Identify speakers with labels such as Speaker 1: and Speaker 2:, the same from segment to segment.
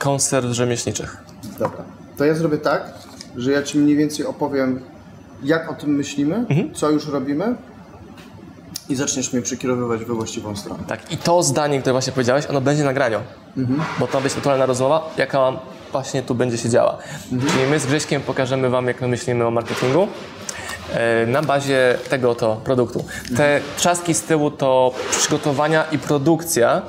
Speaker 1: konserw rzemieślniczych?
Speaker 2: Dobra. To ja zrobię tak, że ja Ci mniej więcej opowiem, jak o tym myślimy, co już robimy i zaczniesz mnie przekierowywać we właściwą stronę.
Speaker 1: Tak, i to zdanie, które właśnie powiedziałeś, ono będzie na nagraniu, bo to być naturalna rozmowa, jaka właśnie tu będzie się działa. Czyli my z Grześkiem pokażemy Wam, jak my myślimy o marketingu e, na bazie tego to produktu. Te trzaski z tyłu to przygotowania i produkcja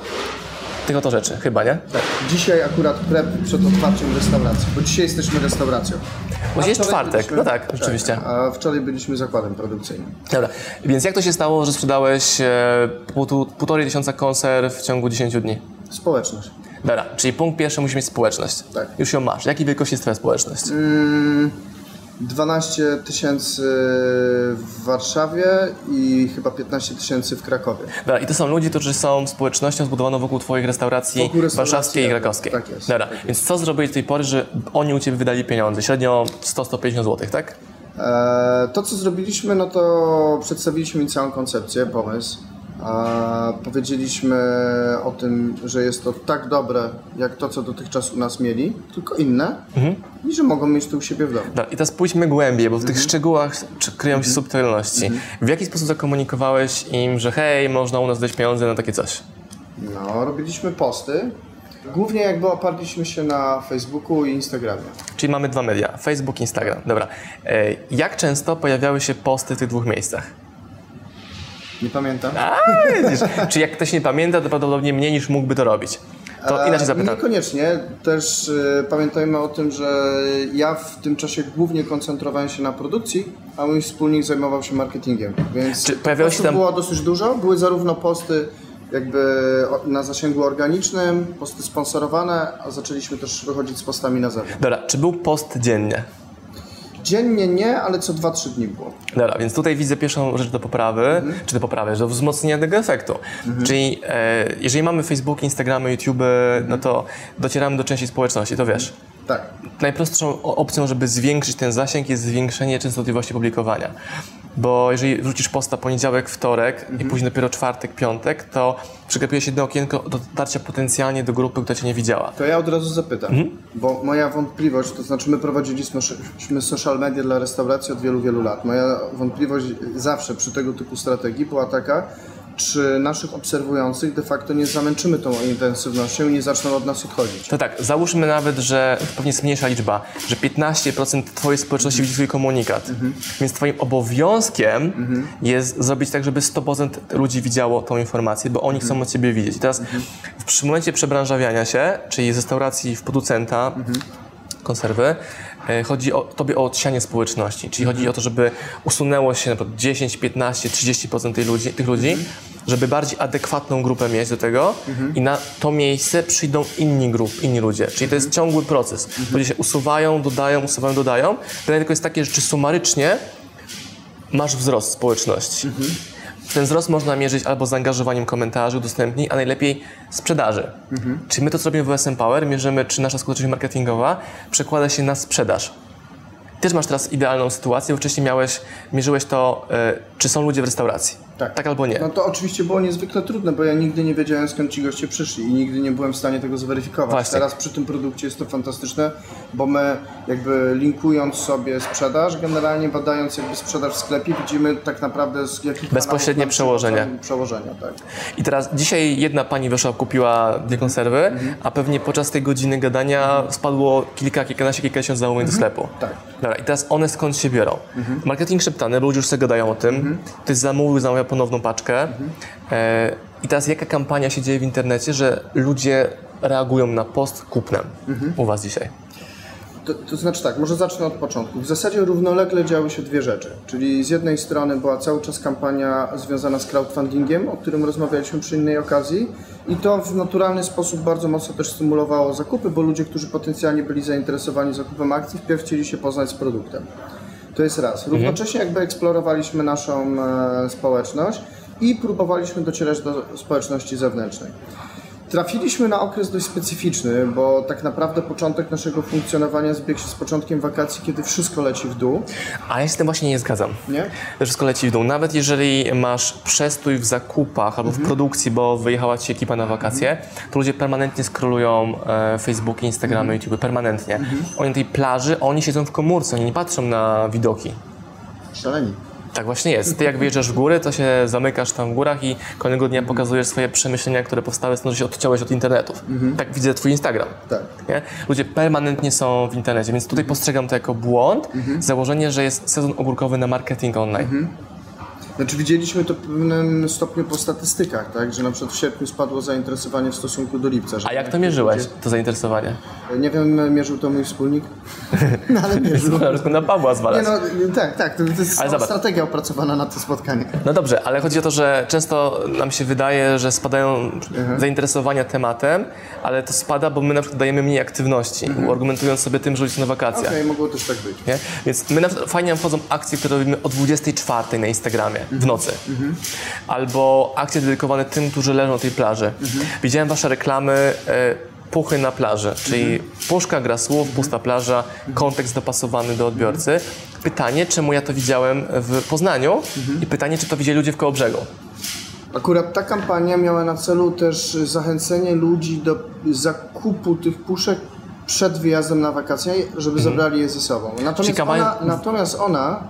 Speaker 1: tych oto rzeczy, chyba, nie?
Speaker 2: Tak. Dzisiaj akurat prep przed otwarciem restauracji, bo dzisiaj jesteśmy restauracją.
Speaker 1: Bo jest czwartek,
Speaker 2: byliśmy-
Speaker 1: no tak, rzeczywiście.
Speaker 2: A wczoraj byliśmy zakładem produkcyjnym.
Speaker 1: Dobra, więc jak to się stało, że sprzedałeś e, półtorej tysiąca konserw w ciągu 10 dni?
Speaker 2: Społeczność.
Speaker 1: Dobra, czyli punkt pierwszy musi mieć społeczność.
Speaker 2: Tak.
Speaker 1: Już ją masz. Jakiej wielkości jest Twoja społeczność?
Speaker 2: 12 tysięcy w Warszawie i chyba 15 tysięcy w Krakowie.
Speaker 1: Dobra, i to są ludzie, którzy są społecznością zbudowaną wokół Twoich restauracji,
Speaker 2: Wokół restauracji,
Speaker 1: warszawskiej i
Speaker 2: tak,
Speaker 1: krakowskiej.
Speaker 2: tak jest,
Speaker 1: Dobra,
Speaker 2: tak jest.
Speaker 1: więc co zrobili do tej pory, że oni u Ciebie wydali pieniądze? Średnio 100-150 zł, tak?
Speaker 2: E, To, co zrobiliśmy, no to przedstawiliśmy im całą koncepcję, pomysł. A powiedzieliśmy o tym, że jest to tak dobre, jak to, co dotychczas u nas mieli, tylko inne i że mogą mieć to u siebie w domu.
Speaker 1: Dobra, i teraz pójdźmy głębiej, bo w
Speaker 2: Mhm.
Speaker 1: tych szczegółach kryją się subtelności. W jaki sposób zakomunikowałeś im, że hej, można u nas dać pieniądze na takie coś?
Speaker 2: No, robiliśmy posty. Głównie jakby oparliśmy się na Facebooku i Instagramie.
Speaker 1: Czyli mamy dwa media, Facebook, Instagram. Dobra, e, jak często pojawiały się posty w tych dwóch miejscach?
Speaker 2: Nie pamiętam.
Speaker 1: A, widzisz, czy jak ktoś nie pamięta, to prawdopodobnie mniej niż mógłby to robić. To inaczej
Speaker 2: E,
Speaker 1: zapytam.
Speaker 2: Niekoniecznie. Też e, pamiętajmy o tym, że ja w tym czasie głównie koncentrowałem się na produkcji, a mój wspólnik zajmował się marketingiem. Więc
Speaker 1: Czy pojawiało się tam-
Speaker 2: było dosyć dużo. Były zarówno posty jakby na zasięgu organicznym, posty sponsorowane, a zaczęliśmy też wychodzić z postami na zewnątrz.
Speaker 1: Dobra, czy był post dziennie?
Speaker 2: Dziennie nie, ale co 2-3 dni było.
Speaker 1: Dobra, więc tutaj widzę pierwszą rzecz do poprawy, czy do poprawy, do wzmocnienia tego efektu. Czyli e, jeżeli mamy Facebook, Instagramy, YouTube, no to docieramy do części społeczności, to wiesz.
Speaker 2: Tak.
Speaker 1: Najprostszą opcją, żeby zwiększyć ten zasięg jest zwiększenie częstotliwości publikowania. Bo jeżeli wrzucisz posta poniedziałek, wtorek i później dopiero czwartek, piątek, to przegapuje się jedno okienko do dotarcia potencjalnie do grupy, która Cię nie widziała.
Speaker 2: To ja od razu zapytam, bo moja wątpliwość, to znaczy my prowadziliśmy social media dla restauracji od wielu, wielu lat. Moja wątpliwość zawsze przy tego typu strategii była taka, czy naszych obserwujących de facto nie zamęczymy tą intensywnością i nie zaczną od nas odchodzić.
Speaker 1: To tak, załóżmy nawet, że pewnie jest mniejsza liczba, że 15% Twojej społeczności widzi Twój komunikat. Więc Twoim obowiązkiem jest zrobić tak, żeby 100% ludzi widziało tą informację, bo oni chcą od Ciebie widzieć. I teraz w przy momencie przebranżawiania się, czyli z restauracji w producenta, konserwy, e, chodzi o, tobie o odsianie społeczności, czyli chodzi o to, żeby usunęło się na przykład 10, 15, 30% tej ludzi, tych ludzi, żeby bardziej adekwatną grupę mieć do tego i na to miejsce przyjdą inni grup, inni ludzie. Czyli to jest ciągły proces. Ludzie się usuwają, dodają, usuwają, dodają. Pytanie tylko jest takie, że czy sumarycznie masz wzrost społeczności. Ten wzrost można mierzyć albo zaangażowaniem komentarzy, udostępnień, a najlepiej sprzedaży. Czyli my to, co robimy w OSM Power, mierzymy, czy nasza skuteczność marketingowa przekłada się na sprzedaż. Też masz teraz idealną sytuację, bo wcześniej miałeś, mierzyłeś to, e, czy są ludzie w restauracji.
Speaker 2: Tak.
Speaker 1: Tak albo nie.
Speaker 2: No to oczywiście było niezwykle trudne, bo ja nigdy nie wiedziałem skąd ci goście przyszli i nigdy nie byłem w stanie tego zweryfikować.
Speaker 1: Właśnie.
Speaker 2: Teraz przy tym produkcie jest to fantastyczne, bo my jakby linkując sobie sprzedaż, generalnie badając jakby sprzedaż w sklepie, widzimy tak naprawdę z jakich
Speaker 1: Bezpośrednie
Speaker 2: przychodzą Przełożenia, tak.
Speaker 1: I teraz dzisiaj jedna pani wyszła, kupiła dwie konserwy, a pewnie podczas tej godziny gadania spadło kilka, kilkanaście, kilkadziesiąt zamówień do sklepu.
Speaker 2: Tak.
Speaker 1: Dobra, i teraz one skąd się biorą? Marketing szeptany, bo ludzie już sobie gadają o tym. Ktoś zamówił, zamawia ponowną paczkę. E, I teraz jaka kampania się dzieje w internecie, że ludzie reagują na post kupnem u Was dzisiaj?
Speaker 2: To, to znaczy tak, może zacznę od początku. W zasadzie równolegle działy się dwie rzeczy. Czyli z jednej strony była cały czas kampania związana z crowdfundingiem, o którym rozmawialiśmy przy innej okazji i to w naturalny sposób bardzo mocno też stymulowało zakupy, bo ludzie, którzy potencjalnie byli zainteresowani zakupem akcji, wpierw chcieli się poznać z produktem. To jest raz. Równocześnie jakby eksplorowaliśmy naszą e, społeczność i próbowaliśmy docierać do społeczności zewnętrznej. Trafiliśmy na okres dość specyficzny, bo tak naprawdę początek naszego funkcjonowania zbiegł się z początkiem wakacji, kiedy wszystko leci w dół,
Speaker 1: A ja się z tym właśnie nie zgadzam.
Speaker 2: nie?
Speaker 1: Wszystko leci w dół. Nawet jeżeli masz przestój w zakupach albo w produkcji, bo wyjechała ci ekipa na wakacje, to ludzie permanentnie scrollują e, Facebooki, Instagramy, YouTube, permanentnie. Oni na tej plaży, oni siedzą w komórce, oni nie patrzą na widoki.
Speaker 2: Szaleni.
Speaker 1: Tak właśnie jest. Ty jak wyjeżdżasz w góry, to się zamykasz tam w górach i kolejnego dnia pokazujesz swoje przemyślenia, które powstały stąd, że się odciąłeś od internetu. Tak widzę twój Instagram.
Speaker 2: Tak.
Speaker 1: Nie? Ludzie permanentnie są w internecie, więc tutaj postrzegam to jako błąd, założenie, że jest sezon ogórkowy na marketing online.
Speaker 2: Znaczy widzieliśmy to w pewnym stopniu po statystykach, tak? Że na przykład w sierpniu spadło zainteresowanie w stosunku do lipca.
Speaker 1: A jak to mierzyłeś, to zainteresowanie?
Speaker 2: Nie wiem, mierzył to mój wspólnik. No ale mierzył.
Speaker 1: na Pawła
Speaker 2: Nie
Speaker 1: zwalać.
Speaker 2: no, tak, tak, to, jest
Speaker 1: Ale zobacz.
Speaker 2: strategia opracowana na to spotkanie.
Speaker 1: No dobrze, ale chodzi o to, że często nam się wydaje, że spadają zainteresowania tematem, ale to spada, bo my na przykład dajemy mniej aktywności, argumentując sobie tym, że są na wakacjach.
Speaker 2: Okej, mogło też tak być.
Speaker 1: Nie? Więc my na, fajnie nam wchodzą akcje, które robimy o 24 na Instagramie w nocy. Albo akcje dedykowane tym, którzy leżą na tej plaży. Widziałem wasze reklamy e, puchy na plaży, czyli puszka, gra słów, pusta plaża, kontekst dopasowany do odbiorcy. Pytanie, czemu ja to widziałem w Poznaniu i pytanie, czy to widzieli ludzie w Kołobrzegu.
Speaker 2: Akurat ta kampania miała na celu też zachęcenie ludzi do zakupu tych puszek przed wyjazdem na wakacje, żeby zabrali je ze sobą. Natomiast ona, natomiast ona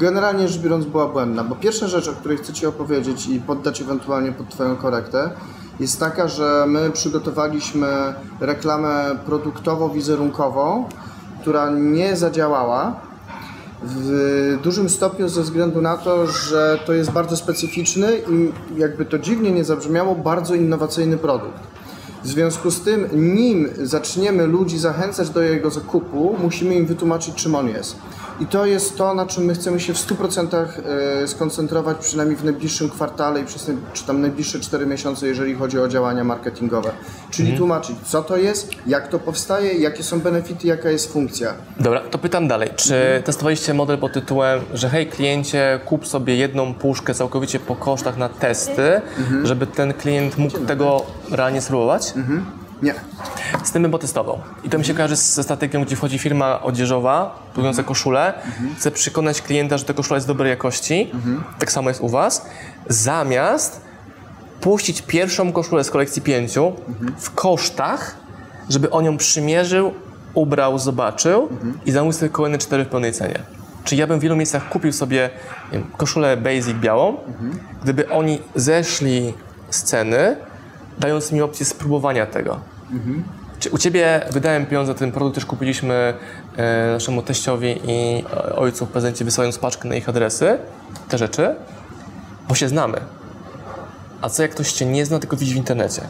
Speaker 2: generalnie rzecz biorąc była błędna, bo pierwsza rzecz, o której chcę Ci opowiedzieć i poddać ewentualnie pod Twoją korektę, jest taka, że my przygotowaliśmy reklamę produktowo-wizerunkową, która nie zadziałała, w dużym stopniu ze względu na to, że to jest bardzo specyficzny i jakby to dziwnie nie zabrzmiało, bardzo innowacyjny produkt. W związku z tym, nim zaczniemy ludzi zachęcać do jego zakupu, musimy im wytłumaczyć, czym on jest. I to jest to, na czym my chcemy się w 100% e, skoncentrować, przynajmniej w najbliższym kwartale i przez czy tam najbliższe 4 miesiące, jeżeli chodzi o działania marketingowe. Czyli tłumaczyć, co to jest, jak to powstaje, jakie są benefity, jaka jest funkcja.
Speaker 1: Dobra, to pytam dalej. Czy testowaliście model pod tytułem, że hej kliencie, kup sobie jedną puszkę całkowicie po kosztach na testy, żeby ten klient mógł tego realnie spróbować?
Speaker 2: Nie.
Speaker 1: Z tym bym potestował. I to mi się kojarzy ze strategią, gdzie wchodzi firma odzieżowa, produkująca koszulę, chce przekonać klienta, że ta koszula jest dobrej jakości, tak samo jest u Was, zamiast puścić pierwszą koszulę z kolekcji pięciu w kosztach, żeby on ją przymierzył, ubrał, zobaczył i zamówił sobie kolejne cztery w pełnej cenie. Czyli ja bym w wielu miejscach kupił sobie wiem, koszulę basic białą, gdyby oni zeszli z ceny, dając mi opcję spróbowania tego. Czy u Ciebie wydałem pieniądze za ten produkt, też kupiliśmy e, naszemu teściowi i e, ojcu w prezencie, wysyłając paczkę na ich adresy, te rzeczy, bo się znamy. A co jak ktoś Cię nie zna, tylko widzi w internecie?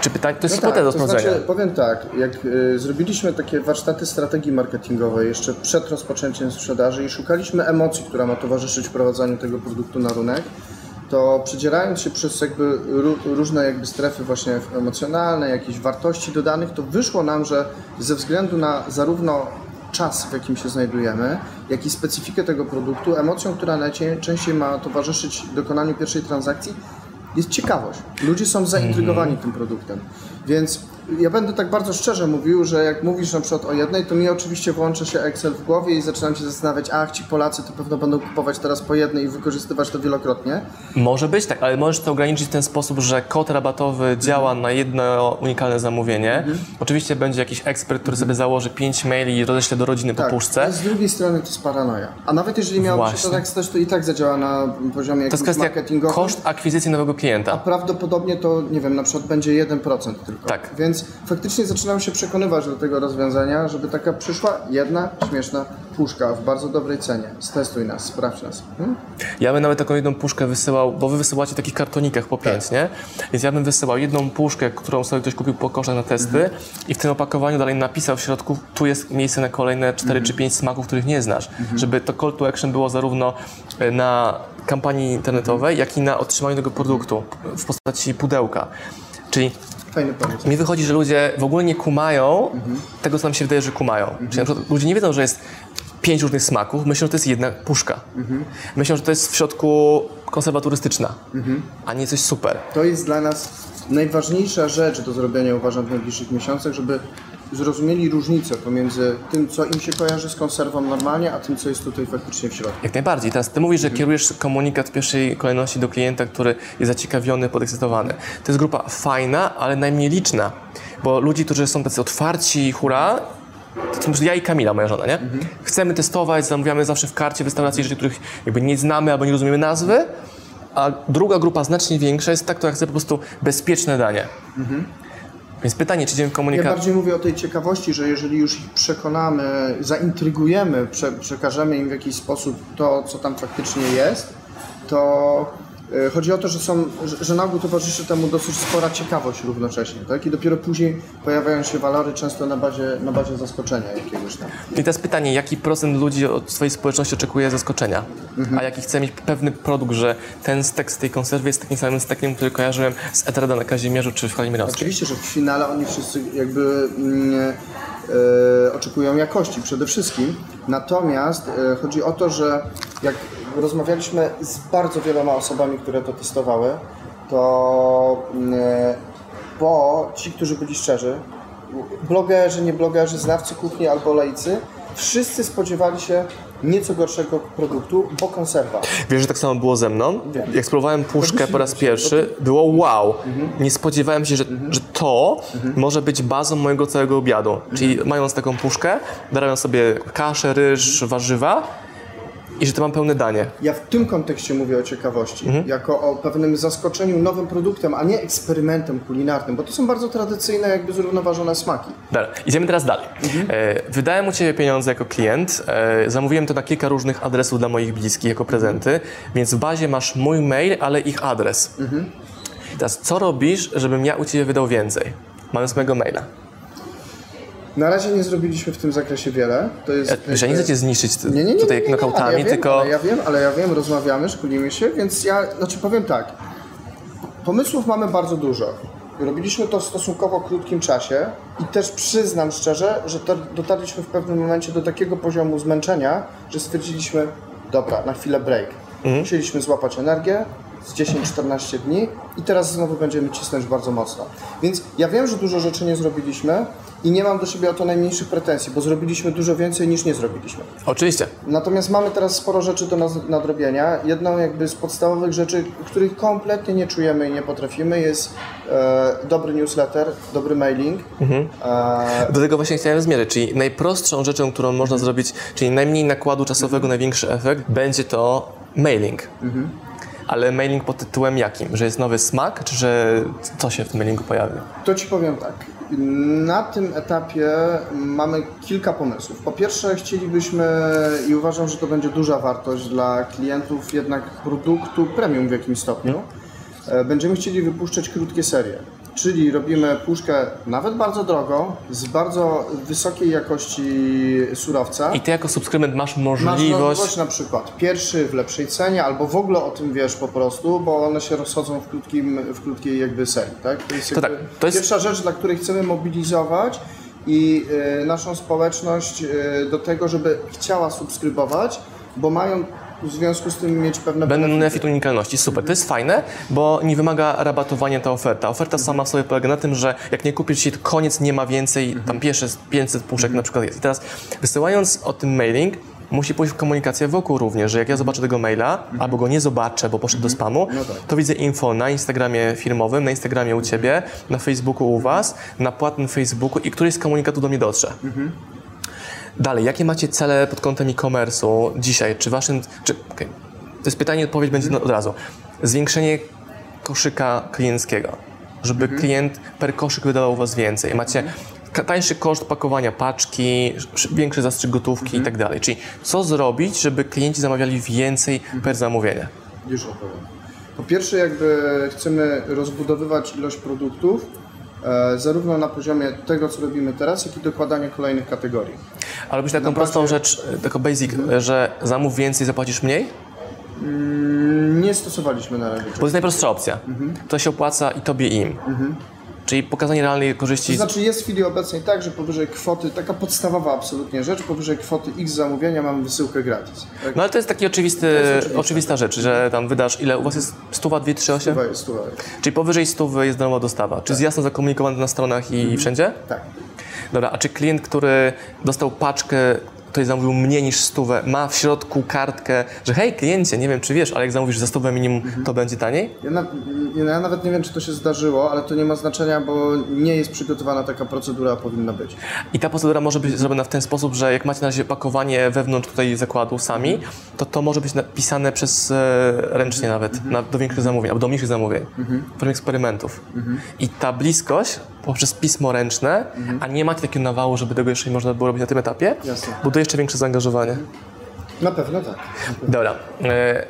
Speaker 1: Czy pytanie, to jest
Speaker 2: No
Speaker 1: hipoteza do
Speaker 2: to znaczy, powiem tak, jak y, zrobiliśmy takie warsztaty strategii marketingowej jeszcze przed rozpoczęciem sprzedaży i szukaliśmy emocji, która ma towarzyszyć wprowadzaniu tego produktu na rynek, to przedzierając się przez jakby ró- różne jakby strefy właśnie emocjonalne, jakieś wartości dodanych, to wyszło nam, że ze względu na zarówno czas, w jakim się znajdujemy, jak i specyfikę tego produktu, emocją, która najczęściej ma towarzyszyć dokonaniu pierwszej transakcji, jest ciekawość. Ludzie są zaintrygowani tym produktem. Więc ja będę tak bardzo szczerze mówił, że jak mówisz na przykład o jednej, to mi oczywiście włącza się Excel w głowie i zaczynam się zastanawiać, ach, ci Polacy to pewno będą kupować teraz po jednej i wykorzystywać to wielokrotnie.
Speaker 1: Może być tak, ale możesz to ograniczyć w ten sposób, że kod rabatowy działa na jedno unikalne zamówienie. Oczywiście będzie jakiś ekspert, który sobie założy 5 maili i roześle do rodziny po
Speaker 2: ale
Speaker 1: puszce.
Speaker 2: z drugiej strony to jest paranoja. A nawet jeżeli miałoby się to tak stać, to i tak zadziała na poziomie
Speaker 1: To jest
Speaker 2: marketingowym.
Speaker 1: koszt akwizycji nowego
Speaker 2: A
Speaker 1: klienta.
Speaker 2: prawdopodobnie to, nie wiem, na przykład będzie 1% tylko.
Speaker 1: Tak.
Speaker 2: Więc faktycznie zaczynam się przekonywać do tego rozwiązania, żeby taka przyszła jedna śmieszna puszka w bardzo dobrej cenie. Stestuj nas, sprawdź nas. Hmm?
Speaker 1: Ja bym nawet taką jedną puszkę wysyłał, bo wy wysyłacie w takich kartonikach po pięć, nie? Więc ja bym wysyłał jedną puszkę, którą sobie ktoś kupił po koszach na testy i w tym opakowaniu dalej napisał w środku, tu jest miejsce na kolejne 4 czy 5 smaków, których nie znasz. Żeby to call to action było zarówno e, na kampanii internetowej, jak i na otrzymaniu tego produktu w postaci pudełka. Czyli
Speaker 2: Fajny pomysł.
Speaker 1: mi wychodzi, że ludzie w ogóle nie kumają tego, co nam się wydaje, że kumają. Czyli na przykład ludzie nie wiedzą, że jest pięć różnych smaków, myślą, że to jest jedna puszka. Myślą, że to jest w środku konserwa turystyczna, a nie coś super.
Speaker 2: To jest dla nas najważniejsza rzecz do zrobienia, uważam, w najbliższych miesiącach, żeby zrozumieli różnicę pomiędzy tym, co im się kojarzy z konserwą normalnie, a tym, co jest tutaj faktycznie w środku.
Speaker 1: Jak najbardziej. Teraz ty mówisz, że kierujesz komunikat w pierwszej kolejności do klienta, który jest zaciekawiony, podekscytowany. To jest grupa fajna, ale najmniej liczna, bo ludzi, którzy są tacy otwarci, hura, to są ja i Kamila, moja żona, nie? Chcemy testować, zamawiamy zawsze w karcie w restauracji rzeczy, których jakby nie znamy albo nie rozumiemy nazwy, a druga grupa znacznie większa jest ta, która chce po prostu bezpieczne danie. Więc pytanie, czy idziemy w
Speaker 2: Ja bardziej mówię o tej ciekawości, że jeżeli już ich przekonamy, zaintrygujemy, prze, przekażemy im w jakiś sposób to, co tam faktycznie jest, to chodzi o to, że, są, że, na ogół towarzyszy temu dosyć spora ciekawość równocześnie, tak? I dopiero później pojawiają się walory często na bazie, na bazie zaskoczenia jakiegoś tam.
Speaker 1: I teraz pytanie, jaki procent ludzi od swojej społeczności oczekuje zaskoczenia, a jaki chce mieć pewny produkt, że ten stek z tej konserwy jest takim samym stekiem, który kojarzyłem z Etrada na Kazimierzu czy w Kalimirowskiej.
Speaker 2: Oczywiście, że w finale oni wszyscy jakby mm, e, oczekują jakości przede wszystkim. Natomiast e, chodzi o to, że jak rozmawialiśmy z bardzo wieloma osobami, które to testowały, to mm, e, bo ci, którzy byli szczerzy, blogerzy, nie blogerzy, znawcy kuchni albo lejcy, wszyscy spodziewali się nieco gorszego produktu, bo konserwa.
Speaker 1: Wiesz, że tak samo było ze mną?
Speaker 2: Wiem.
Speaker 1: Jak spróbowałem puszkę po raz pierwszy, było wow. Nie spodziewałem się, że, że to może być bazą mojego całego obiadu. Czyli mając taką puszkę, darają sobie kaszę, ryż, warzywa i że to mam pełne danie.
Speaker 2: Ja w tym kontekście mówię o ciekawości, jako o pewnym zaskoczeniu nowym produktem, a nie eksperymentem kulinarnym, bo to są bardzo tradycyjne, jakby zrównoważone smaki.
Speaker 1: Dobra, idziemy teraz dalej. E, wydałem u Ciebie pieniądze jako klient, e, zamówiłem to na kilka różnych adresów dla moich bliskich jako prezenty, więc w bazie masz mój mail, ale ich adres. Teraz co robisz, żebym ja u Ciebie wydał więcej? Mając mojego maila.
Speaker 2: Na razie nie zrobiliśmy w tym zakresie wiele. To jest,
Speaker 1: Ja, ja nie chcę Cię zniszczyć
Speaker 2: Nie, nie, nie,
Speaker 1: tutaj
Speaker 2: ale ja wiem,
Speaker 1: tylko...
Speaker 2: Ale ja wiem, ale ja wiem, rozmawiamy, szkolimy się, więc ja, znaczy powiem tak, pomysłów mamy bardzo dużo. Robiliśmy to w stosunkowo krótkim czasie i też przyznam szczerze, że dotarliśmy w pewnym momencie do takiego poziomu zmęczenia, że stwierdziliśmy, dobra, na chwilę break. Musieliśmy złapać energię z 10-14 dni i teraz znowu będziemy cisnąć bardzo mocno. Więc ja wiem, że dużo rzeczy nie zrobiliśmy i nie mam do siebie o to najmniejszych pretensji, bo zrobiliśmy dużo więcej niż nie zrobiliśmy.
Speaker 1: Oczywiście.
Speaker 2: Natomiast mamy teraz sporo rzeczy do nadrobienia. Jedną jakby z podstawowych rzeczy, których kompletnie nie czujemy i nie potrafimy jest e, dobry newsletter, dobry mailing. E,
Speaker 1: Do tego właśnie chciałem zmierzyć, czyli najprostszą rzeczą, którą można zrobić, czyli najmniej nakładu czasowego, największy efekt, będzie to mailing. Ale mailing pod tytułem jakim? Że jest nowy smak, czy że co się w tym mailingu pojawi?
Speaker 2: to Ci powiem tak. Na tym etapie mamy kilka pomysłów. Po pierwsze chcielibyśmy i uważam, że to będzie duża wartość dla klientów jednak produktu premium w jakimś stopniu. E, Będziemy chcieli wypuszczać krótkie serie. Czyli robimy puszkę nawet bardzo drogo, z bardzo wysokiej jakości surowca.
Speaker 1: I ty jako subskrybent masz
Speaker 2: Masz
Speaker 1: możliwość...
Speaker 2: możliwość na przykład pierwszy w lepszej cenie, albo w ogóle o tym wiesz po prostu, bo one się rozchodzą w, krótkim, w krótkiej jakby serii, tak? To jest,
Speaker 1: To tak, to jest-
Speaker 2: pierwsza rzecz, dla której chcemy mobilizować i y, naszą społeczność y, do tego, żeby chciała subskrybować, bo mają w związku z tym mieć pewne benefity.
Speaker 1: Benefit unikalności, super. To jest fajne, bo nie wymaga rabatowania ta oferta. Oferta sama w sobie polega na tym, że jak nie kupisz to koniec nie ma więcej, tam pierwsze z 500 puszek na przykład jest. I teraz wysyłając o tym mailing, musi pójść w komunikację wokół również, że jak ja zobaczę tego maila, albo go nie zobaczę, bo poszedł do spamu,
Speaker 2: No tak.
Speaker 1: to widzę info na Instagramie firmowym, na Instagramie u Ciebie, na Facebooku u Was, na płatnym Facebooku i któryś z komunikatów do mnie dotrze. Dalej, jakie macie cele pod kątem e-commerce'u dzisiaj? Czy waszym. Czy, okej, To jest pytanie, odpowiedź będzie no- od razu. Zwiększenie koszyka klienckiego, żeby klient per koszyk wydawał u was więcej. Macie ka- tańszy koszt pakowania paczki, sz- większy zastrzyk gotówki i tak dalej. Czyli co zrobić, żeby klienci zamawiali więcej per zamówienie?
Speaker 2: Już opowiem. Po pierwsze, jakby chcemy rozbudowywać ilość produktów, zarówno na poziomie tego, co robimy teraz, jak i dokładania kolejnych kategorii.
Speaker 1: Ale robisz taką prostą rzecz, e, taką basic, e, że zamów więcej, zapłacisz mniej?
Speaker 2: Mm, Nie stosowaliśmy na razie.
Speaker 1: Bo to jest najprostsza opcja. To się opłaca i tobie im. Czyli pokazanie realnej korzyści.
Speaker 2: To znaczy jest w chwili obecnej tak, że powyżej kwoty, taka podstawowa absolutnie rzecz, powyżej kwoty X zamówienia mamy wysyłkę gratis. Tak?
Speaker 1: No ale to jest taki oczywisty,
Speaker 2: oczywiste.
Speaker 1: oczywista rzecz, że tam wydasz ile? U was jest stuwa, dwie, trzy, osiem?
Speaker 2: Chyba jest tu.
Speaker 1: Czyli powyżej stówy jest darmowa dostawa. Czy jest jasno zakomunikowane na stronach i wszędzie?
Speaker 2: Tak.
Speaker 1: Dobra, a czy klient, który dostał paczkę, ktoś zamówił mniej niż stówę, ma w środku kartkę, że hej kliencie, nie wiem czy wiesz, ale jak zamówisz za stówę minimum, to będzie taniej?
Speaker 2: Ja, na, ja ja nawet nie wiem, czy to się zdarzyło, ale to nie ma znaczenia, bo nie jest przygotowana taka procedura, powinna być.
Speaker 1: I ta procedura może być zrobiona w ten sposób, że jak macie na razie pakowanie wewnątrz tutaj zakładu sami, to to może być napisane przez e, ręcznie nawet na, do większych zamówień, albo do mniejszych zamówień, w formie eksperymentów. I ta bliskość poprzez pismo ręczne, a nie macie takiego nawału, żeby tego jeszcze nie można było robić na tym etapie,
Speaker 2: Jasne.
Speaker 1: buduje jeszcze większe zaangażowanie.
Speaker 2: Na pewno tak.
Speaker 1: Dobra. E,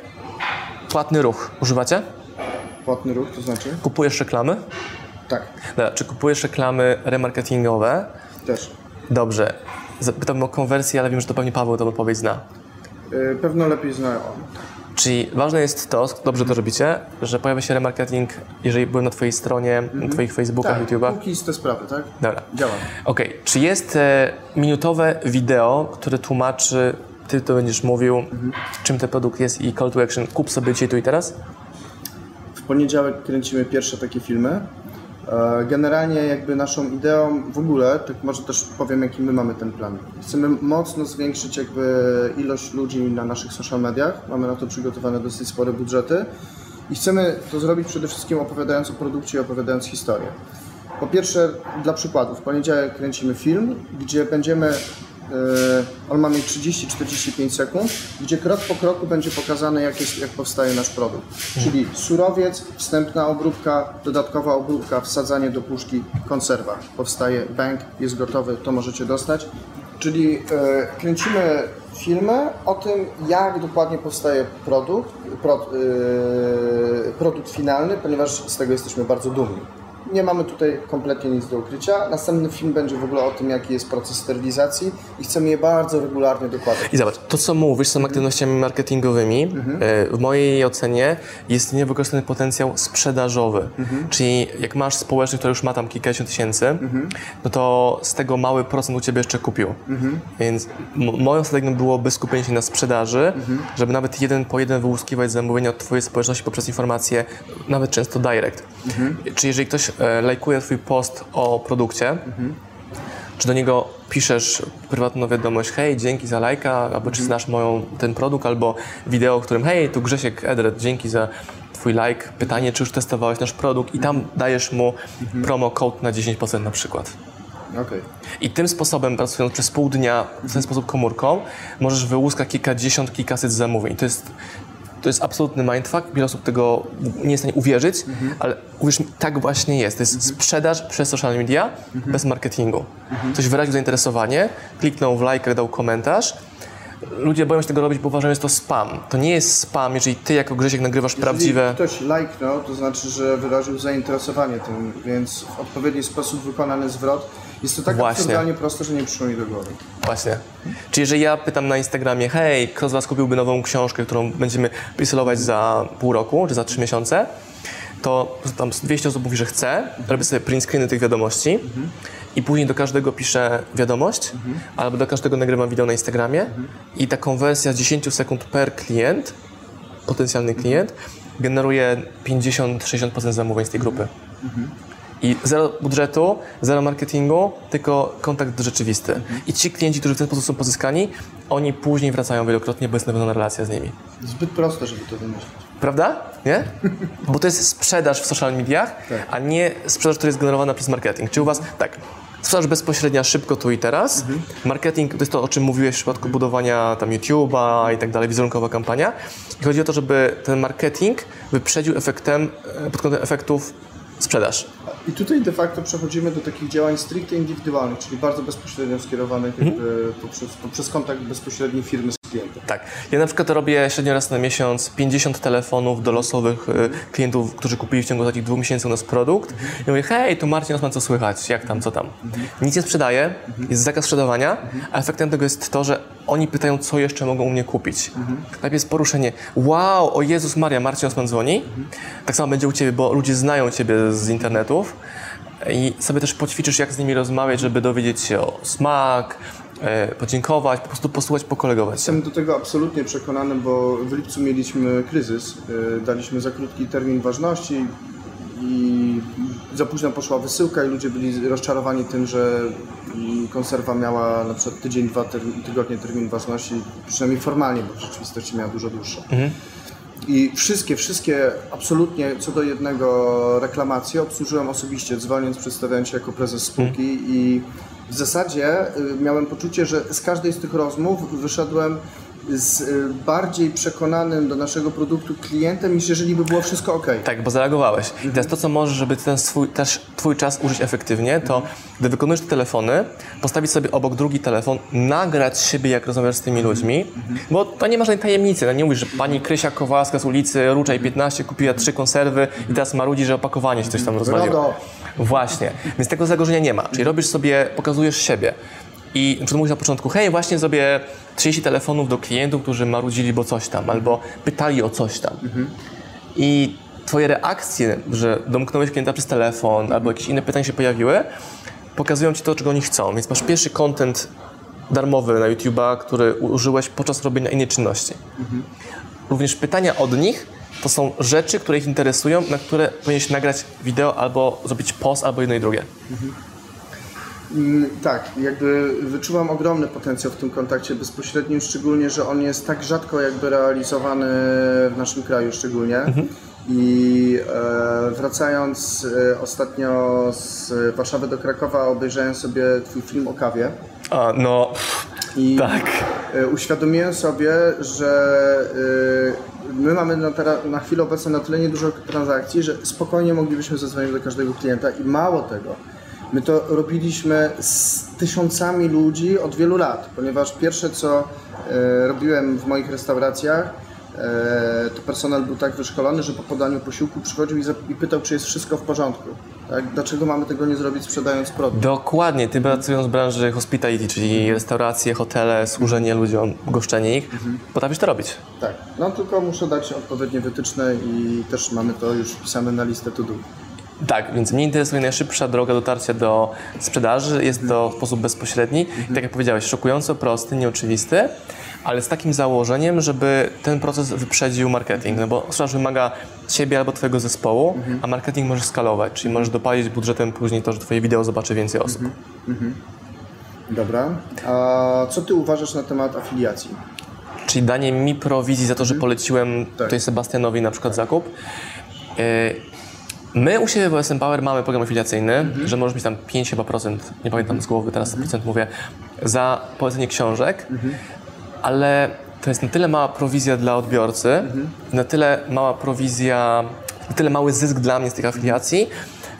Speaker 1: płatny ruch używacie?
Speaker 2: Płatny ruch, to znaczy?
Speaker 1: Kupujesz reklamy?
Speaker 2: Tak,
Speaker 1: Dobra. Czy kupujesz reklamy remarketingowe?
Speaker 2: też.
Speaker 1: Dobrze. Zapytam o konwersję, ale wiem, że to pewnie Paweł tę odpowiedź zna.
Speaker 2: Yy, pewno lepiej znają.
Speaker 1: Czyli ważne jest to, dobrze to robicie, że pojawia się remarketing, jeżeli byłem na Twojej stronie, na Twoich Facebookach,
Speaker 2: Tak,
Speaker 1: YouTubach.
Speaker 2: cookies, te sprawy, tak?
Speaker 1: Dobra.
Speaker 2: Działa.
Speaker 1: Okej, czy jest e, minutowe wideo, które tłumaczy, Ty to będziesz mówił, czym ten produkt jest i call to action, kup sobie dzisiaj, tu i teraz?
Speaker 2: W poniedziałek kręcimy pierwsze takie filmy. E, Generalnie jakby naszą ideą w ogóle, tak może też powiem jaki my mamy ten plan. Chcemy mocno zwiększyć jakby ilość ludzi na naszych social mediach. Mamy na to przygotowane dosyć spore budżety i chcemy to zrobić przede wszystkim opowiadając o produkcie i opowiadając historię. Po pierwsze, dla przykładu, w poniedziałek kręcimy film, gdzie będziemy on ma mieć 30-45 sekund, gdzie krok po kroku będzie pokazane, jak, jest, jak powstaje nasz produkt. Czyli surowiec, wstępna obróbka, dodatkowa obróbka, wsadzanie do puszki, konserwa. Powstaje bank, jest gotowy, to możecie dostać. Czyli yy, kręcimy filmy o tym, jak dokładnie powstaje produkt, pro, yy, produkt finalny, ponieważ z tego jesteśmy bardzo dumni. Nie mamy tutaj kompletnie nic do ukrycia. Następny film będzie w ogóle o tym, jaki jest proces sterylizacji i chcemy je bardzo regularnie dokładać.
Speaker 1: I zobacz, to co mówisz są aktywnościami marketingowymi. E, W mojej ocenie jest niewykorzystany potencjał sprzedażowy. Czyli jak masz społeczność, która już ma tam kilkadziesiąt tysięcy, no to z tego mały procent u Ciebie jeszcze kupił. Więc m- moją strategią byłoby skupienie się na sprzedaży, żeby nawet jeden po jeden wyłuskiwać zamówienia od Twojej społeczności poprzez informacje, nawet często direct. Czyli jeżeli ktoś e, lajkuje Twój post o produkcie, czy do niego piszesz prywatną wiadomość, hej, dzięki za lajka, albo czy znasz moją, ten produkt, albo wideo, w którym, hej, tu Grzesiek Edred, dzięki za twój like, pytanie, czy już testowałeś nasz produkt i tam dajesz mu promo code na 10% na przykład.
Speaker 2: Okej.
Speaker 1: I tym sposobem, pracując przez pół dnia w ten sposób komórką, możesz wyłuskać kilkadziesiąt, kilkaset zamówień. To jest, to jest absolutny mindfuck. Wiele osób tego nie jest w stanie uwierzyć, ale uwierz mi, tak właśnie jest. To jest sprzedaż przez social media bez marketingu. Ktoś wyraził zainteresowanie, kliknął w like, dał komentarz. Ludzie boją się tego robić, bo uważają, że jest to spam. To nie jest spam, jeżeli ty jako Grzesiek nagrywasz prawdziwe...
Speaker 2: Jeżeli ktoś lajknął, to znaczy, że wyraził zainteresowanie tym, więc w odpowiedni sposób wykonany zwrot. Jest to tak
Speaker 1: Właśnie.
Speaker 2: proste, że nie przyszło mi do głowy.
Speaker 1: Właśnie. Czyli jeżeli ja pytam na Instagramie, hej, kto z Was kupiłby nową książkę, którą będziemy preselować za pół roku, czy za trzy miesiące, to tam z 200 osób mówi, że chce, robię sobie print screeny tych wiadomości i później do każdego piszę wiadomość, albo do każdego nagrywam wideo na Instagramie i ta konwersja z 10 sekund per klient, potencjalny klient, generuje 50-60% zamówień z tej grupy. I zero budżetu, zero marketingu, tylko kontakt rzeczywisty. I ci klienci, którzy w ten sposób są pozyskani, oni później wracają wielokrotnie, bo jest nawiązana relacja z nimi.
Speaker 2: Zbyt proste, żeby to wymyślić.
Speaker 1: Prawda? Nie? Bo to jest sprzedaż w social mediach,
Speaker 2: Tak.
Speaker 1: a nie sprzedaż, która jest generowana przez marketing. Czy u Was, tak, sprzedaż bezpośrednia, szybko tu i teraz.
Speaker 2: Mhm.
Speaker 1: Marketing to jest to, o czym mówiłeś w przypadku budowania tam YouTube'a i tak dalej, wizerunkowa kampania. I chodzi o to, żeby ten marketing wyprzedził efektem, e, pod kątem efektów sprzedaż.
Speaker 2: I tutaj de facto przechodzimy do takich działań stricte indywidualnych, czyli bardzo bezpośrednio skierowanych jakby poprzez, poprzez kontakt bezpośredni firmy z klientem.
Speaker 1: Tak. Ja na przykład robię średnio raz na miesiąc 50 telefonów do losowych y, klientów, którzy kupili w ciągu takich dwóch miesięcy u nas produkt. I mówię, hej, tu Marcin Osman, co słychać? Jak tam, co tam? Nic nie sprzedaję, jest zakaz sprzedawania, a efektem tego jest to, że oni pytają, co jeszcze mogą u mnie kupić. Najpierw jest poruszenie, wow, o Jezus Maria, Marcin Osman dzwoni. Tak samo będzie u Ciebie, bo ludzie znają Ciebie z internetów i sobie też poćwiczysz, jak z nimi rozmawiać, żeby dowiedzieć się o smak, e, podziękować, po prostu posłuchać, pokolegować.
Speaker 2: Jestem do tego absolutnie przekonany, bo w lipcu mieliśmy kryzys. Yy, Daliśmy za krótki termin ważności i za późno poszła wysyłka i ludzie byli rozczarowani tym, że konserwa miała na przykład tydzień, dwa tygodnie termin ważności, przynajmniej formalnie, bo w rzeczywistości miała dużo dłuższe. I wszystkie, wszystkie absolutnie co do jednego reklamacje obsłużyłem osobiście, dzwoniąc, przedstawiając się jako prezes spółki i w zasadzie y, miałem poczucie, że z każdej z tych rozmów wyszedłem z y, bardziej przekonanym do naszego produktu klientem, niż jeżeli by było wszystko ok.
Speaker 1: Tak, bo zareagowałeś. I teraz to, co możesz, żeby ten swój, też twój czas użyć efektywnie, to gdy wykonujesz te telefony, postawić sobie obok drugi telefon, nagrać siebie, jak rozmawiasz z tymi ludźmi, bo to nie ma żadnej tajemnicy. No nie mówisz, że pani Krysia Kowalska z ulicy Ruczej 15 kupiła trzy konserwy i teraz marudzi, że opakowanie się coś tam rozwaliło.
Speaker 2: Drogo.
Speaker 1: Właśnie. Więc tego zagrożenia nie ma. Czyli robisz sobie, pokazujesz siebie. I na przykład mówisz na początku, hej, właśnie zrobię 30 telefonów do klientów, którzy marudzili, bo coś tam, albo pytali o coś tam. I twoje reakcje, że domknąłeś klienta przez telefon, albo jakieś inne pytania się pojawiły, pokazują ci to, czego oni chcą. Więc masz pierwszy content darmowy na YouTube'a, który użyłeś podczas robienia innej czynności. Również pytania od nich to są rzeczy, które ich interesują, na które powinieneś nagrać wideo albo zrobić post, albo jedno i drugie.
Speaker 2: Mm, Tak, jakby wyczuwam ogromny potencjał w tym kontakcie bezpośrednim, szczególnie, że on jest tak rzadko jakby realizowany w naszym kraju szczególnie. I e, wracając e, ostatnio z Warszawy do Krakowa obejrzałem sobie twój film o kawie.
Speaker 1: A, no,
Speaker 2: I
Speaker 1: tak.
Speaker 2: e, uświadomiłem sobie, że my mamy na, tera- na chwilę obecną na tyle niedużo transakcji, że spokojnie moglibyśmy zadzwonić do każdego klienta i mało tego. My to robiliśmy z tysiącami ludzi od wielu lat, ponieważ pierwsze co e, robiłem w moich restauracjach, e, to personel był tak wyszkolony, że po podaniu posiłku przychodził i, pytał, czy jest wszystko w porządku. Tak? Dlaczego mamy tego nie zrobić sprzedając produkt?
Speaker 1: Dokładnie, ty pracując w branży hospitality, czyli restauracje, hotele, służenie ludziom, goszczenie ich, potrafisz to robić.
Speaker 2: Tak, no tylko muszę dać odpowiednie wytyczne i też mamy to już wpisane na listę to do.
Speaker 1: Tak, więc mnie interesuje najszybsza droga dotarcia do sprzedaży. Jest to w sposób bezpośredni. I tak jak powiedziałeś, szokująco prosty, nieoczywisty, ale z takim założeniem, żeby ten proces wyprzedził marketing. No bo sprzedaż wymaga ciebie albo twojego zespołu, a marketing możesz skalować, czyli możesz dopalić budżetem później to, że twoje wideo zobaczy więcej osób.
Speaker 2: Dobra. A co ty uważasz na temat afiliacji?
Speaker 1: Czyli danie mi prowizji za to, że poleciłem tutaj Sebastianowi na przykład zakup. My u siebie w OSM Power mamy program afiliacyjny, że możesz mieć tam 5 chyba procent, nie pamiętam z głowy, teraz 100% mówię, za polecenie książek, ale to jest na tyle mała prowizja dla odbiorcy, na tyle mała prowizja, na tyle mały zysk dla mnie z tych afiliacji,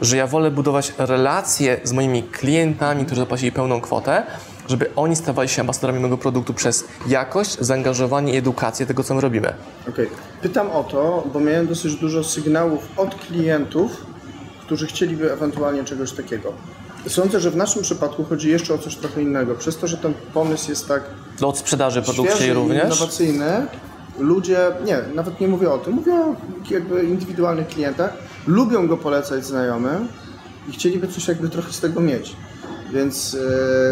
Speaker 1: że ja wolę budować relacje z moimi klientami, którzy zapłacili pełną kwotę, żeby oni stawali się ambasadorami mojego produktu przez jakość, zaangażowanie i edukację tego, co my robimy.
Speaker 2: Okej. Pytam o to, bo miałem dosyć dużo sygnałów od klientów, którzy chcieliby ewentualnie czegoś takiego. Sądzę, że w naszym przypadku chodzi jeszcze o coś trochę innego. Przez to, że ten pomysł jest tak
Speaker 1: Do od sprzedaży produkcji również.
Speaker 2: innowacyjny, ludzie, nie, nawet nie mówię o tym, mówię o jakby indywidualnych klientach, lubią go polecać znajomym i chcieliby coś jakby trochę z tego mieć. Więc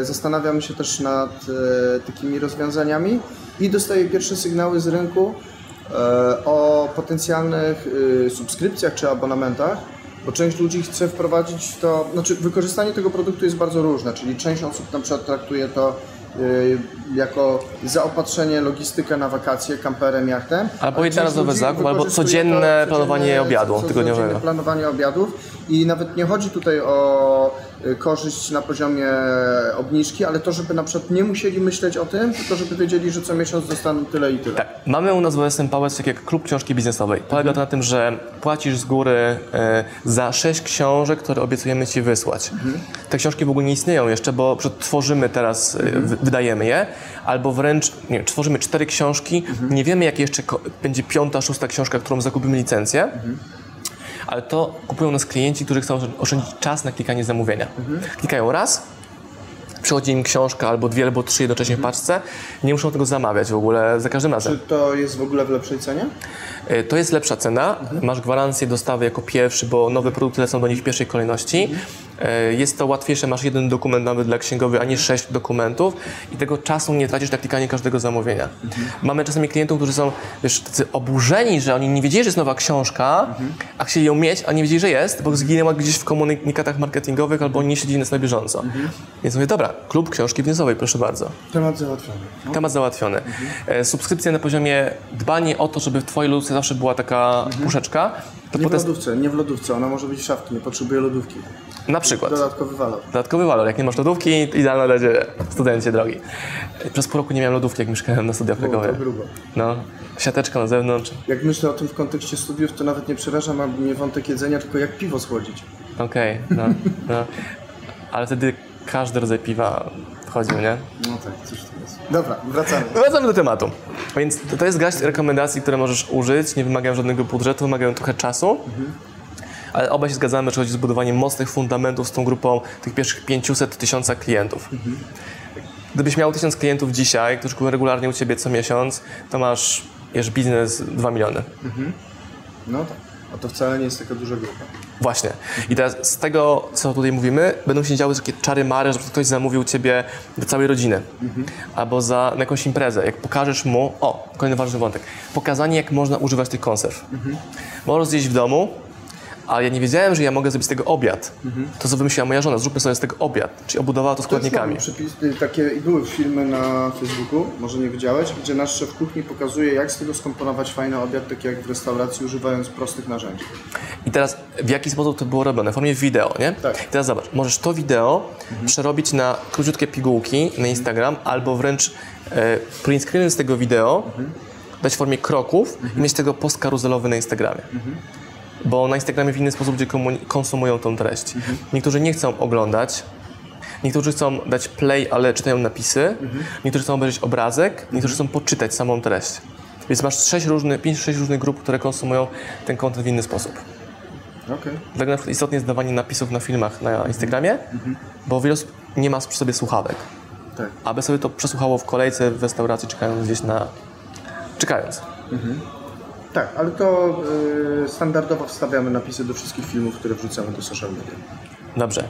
Speaker 2: e, zastanawiamy się też nad e, takimi rozwiązaniami i dostaję pierwsze sygnały z rynku e, o potencjalnych subskrypcjach czy abonamentach, bo część ludzi chce wprowadzić to, znaczy wykorzystanie tego produktu jest bardzo różne, czyli część osób na przykład traktuje to jako zaopatrzenie, logistykę na wakacje, kamperem, jachtem.
Speaker 1: Albo jednorazowy zakup, albo codzienne planowanie obiadu tygodniowego.
Speaker 2: Codzienne planowanie obiadów i nawet nie chodzi tutaj o y, korzyść na poziomie obniżki, ale to, żeby na przykład nie musieli myśleć o tym, tylko żeby wiedzieli, że co miesiąc dostaną tyle i tyle.
Speaker 1: Tak, mamy u nas w OSM Power tak jak klub książki biznesowej. Polega to na tym, że płacisz z góry e, za sześć książek, które obiecujemy Ci wysłać. Te książki w ogóle nie istnieją jeszcze, bo tworzymy teraz, e, wy- wydajemy je, albo wręcz nie, wiem, tworzymy cztery książki, nie wiemy jakie jeszcze będzie piąta, szósta książka, którą zakupimy licencję. Ale to kupują nas klienci, którzy chcą oszczędzić czas na klikanie zamówienia. Klikają raz, przychodzi im książka albo dwie, albo trzy jednocześnie w paczce, nie muszą tego zamawiać w ogóle za każdym razem.
Speaker 2: Czy to jest w ogóle w lepszej cenie?
Speaker 1: Y, To jest lepsza cena, masz gwarancję dostawy jako pierwszy, bo nowe produkty lecą do nich w pierwszej kolejności. Y, Jest to łatwiejsze, masz jeden dokument nawet dla księgowy, a nie sześć dokumentów i tego czasu nie tracisz na klikanie każdego zamówienia. Mamy czasami klientów, którzy są wiesz, tacy oburzeni, że oni nie wiedzieli, że jest nowa książka, a chcieli ją mieć, a nie wiedzieli, że jest, bo zginęła gdzieś w komunikatach marketingowych albo oni nie śledzili nas na bieżąco. Więc mówię, dobra, klub książki biznesowej, proszę bardzo.
Speaker 2: Temat załatwiony.
Speaker 1: Temat załatwiony. E, Subskrypcja na poziomie dbanie o to, żeby w Twojej lodówce zawsze była taka puszeczka. To
Speaker 2: Nie w
Speaker 1: potem,
Speaker 2: lodówce, nie w lodówce, ona może być w szafki, nie potrzebuje lodówki.
Speaker 1: na przykład.
Speaker 2: Dodatkowy walor.
Speaker 1: Dodatkowy walor. Jak nie masz lodówki, idealna dla Ciebie, studencie drogi. Przez pół roku nie miałem lodówki, jak mieszkałem na studiach Krakowie.
Speaker 2: grubo.
Speaker 1: No, siateczka na zewnątrz.
Speaker 2: Jak myślę o tym w kontekście studiów, to nawet nie przeraża mnie wątek jedzenia, tylko jak piwo schłodzić.
Speaker 1: Okej, no, no. Ale wtedy każdy rodzaj piwa wchodził, nie?
Speaker 2: No tak, coś to jest. Dobra, wracamy.
Speaker 1: Wracamy do tematu. Więc to- jest garść rekomendacji, które możesz użyć, nie wymagają żadnego budżetu, wymagają trochę czasu. Ale obaj się zgadzamy, że chodzi o zbudowanie mocnych fundamentów z tą grupą tych pierwszych 500 tysiąca klientów. Gdybyś miał tysiąc klientów dzisiaj, którzy kupują regularnie u Ciebie co miesiąc, to masz wiesz, biznes 2 miliony.
Speaker 2: No tak. A to wcale nie jest taka duża grupa.
Speaker 1: Właśnie. I teraz z tego, co tutaj mówimy, będą się działy takie czary mary, że ktoś zamówił Ciebie do całej rodziny. Albo za na jakąś imprezę. Jak pokażesz mu, o, kolejny ważny wątek, pokazanie, jak można używać tych konserw. Możesz zjeść w domu, ale ja nie wiedziałem, że ja mogę zrobić z tego obiad. To, co wymyśliła moja żona, zróbmy sobie z tego obiad. Czyli obudowała to składnikami.
Speaker 2: To przepis, takie i były filmy na Facebooku, może nie widziałeś, gdzie nasz szef kuchni pokazuje, jak z tego skomponować fajny obiad, taki jak w restauracji, używając prostych narzędzi.
Speaker 1: I teraz w jaki sposób to było robione? W formie wideo, nie?
Speaker 2: Tak.
Speaker 1: I teraz zobacz, możesz to wideo przerobić na króciutkie pigułki na Instagram, albo wręcz e, print screen z tego wideo, dać w formie kroków i mieć tego post karuzelowy na Instagramie. Bo na Instagramie w inny sposób ludzie konsumują tą treść. Niektórzy nie chcą oglądać, niektórzy chcą dać play, ale czytają napisy, niektórzy chcą obejrzeć obrazek, niektórzy chcą poczytać samą treść. Więc masz sześć różnych, pięć, sześć różnych grup, które konsumują ten content w inny sposób.
Speaker 2: Okej.
Speaker 1: Dlatego na przykład istotnie jest dawanie napisów na filmach na Instagramie, bo wiele osób nie ma przy sobie słuchawek.
Speaker 2: Tak.
Speaker 1: Aby sobie to przesłuchało w kolejce w restauracji, czekając gdzieś na... Czekając.
Speaker 2: Tak, ale to y, standardowo wstawiamy napisy do wszystkich filmów, które wrzucamy do social media.
Speaker 1: Dobrze.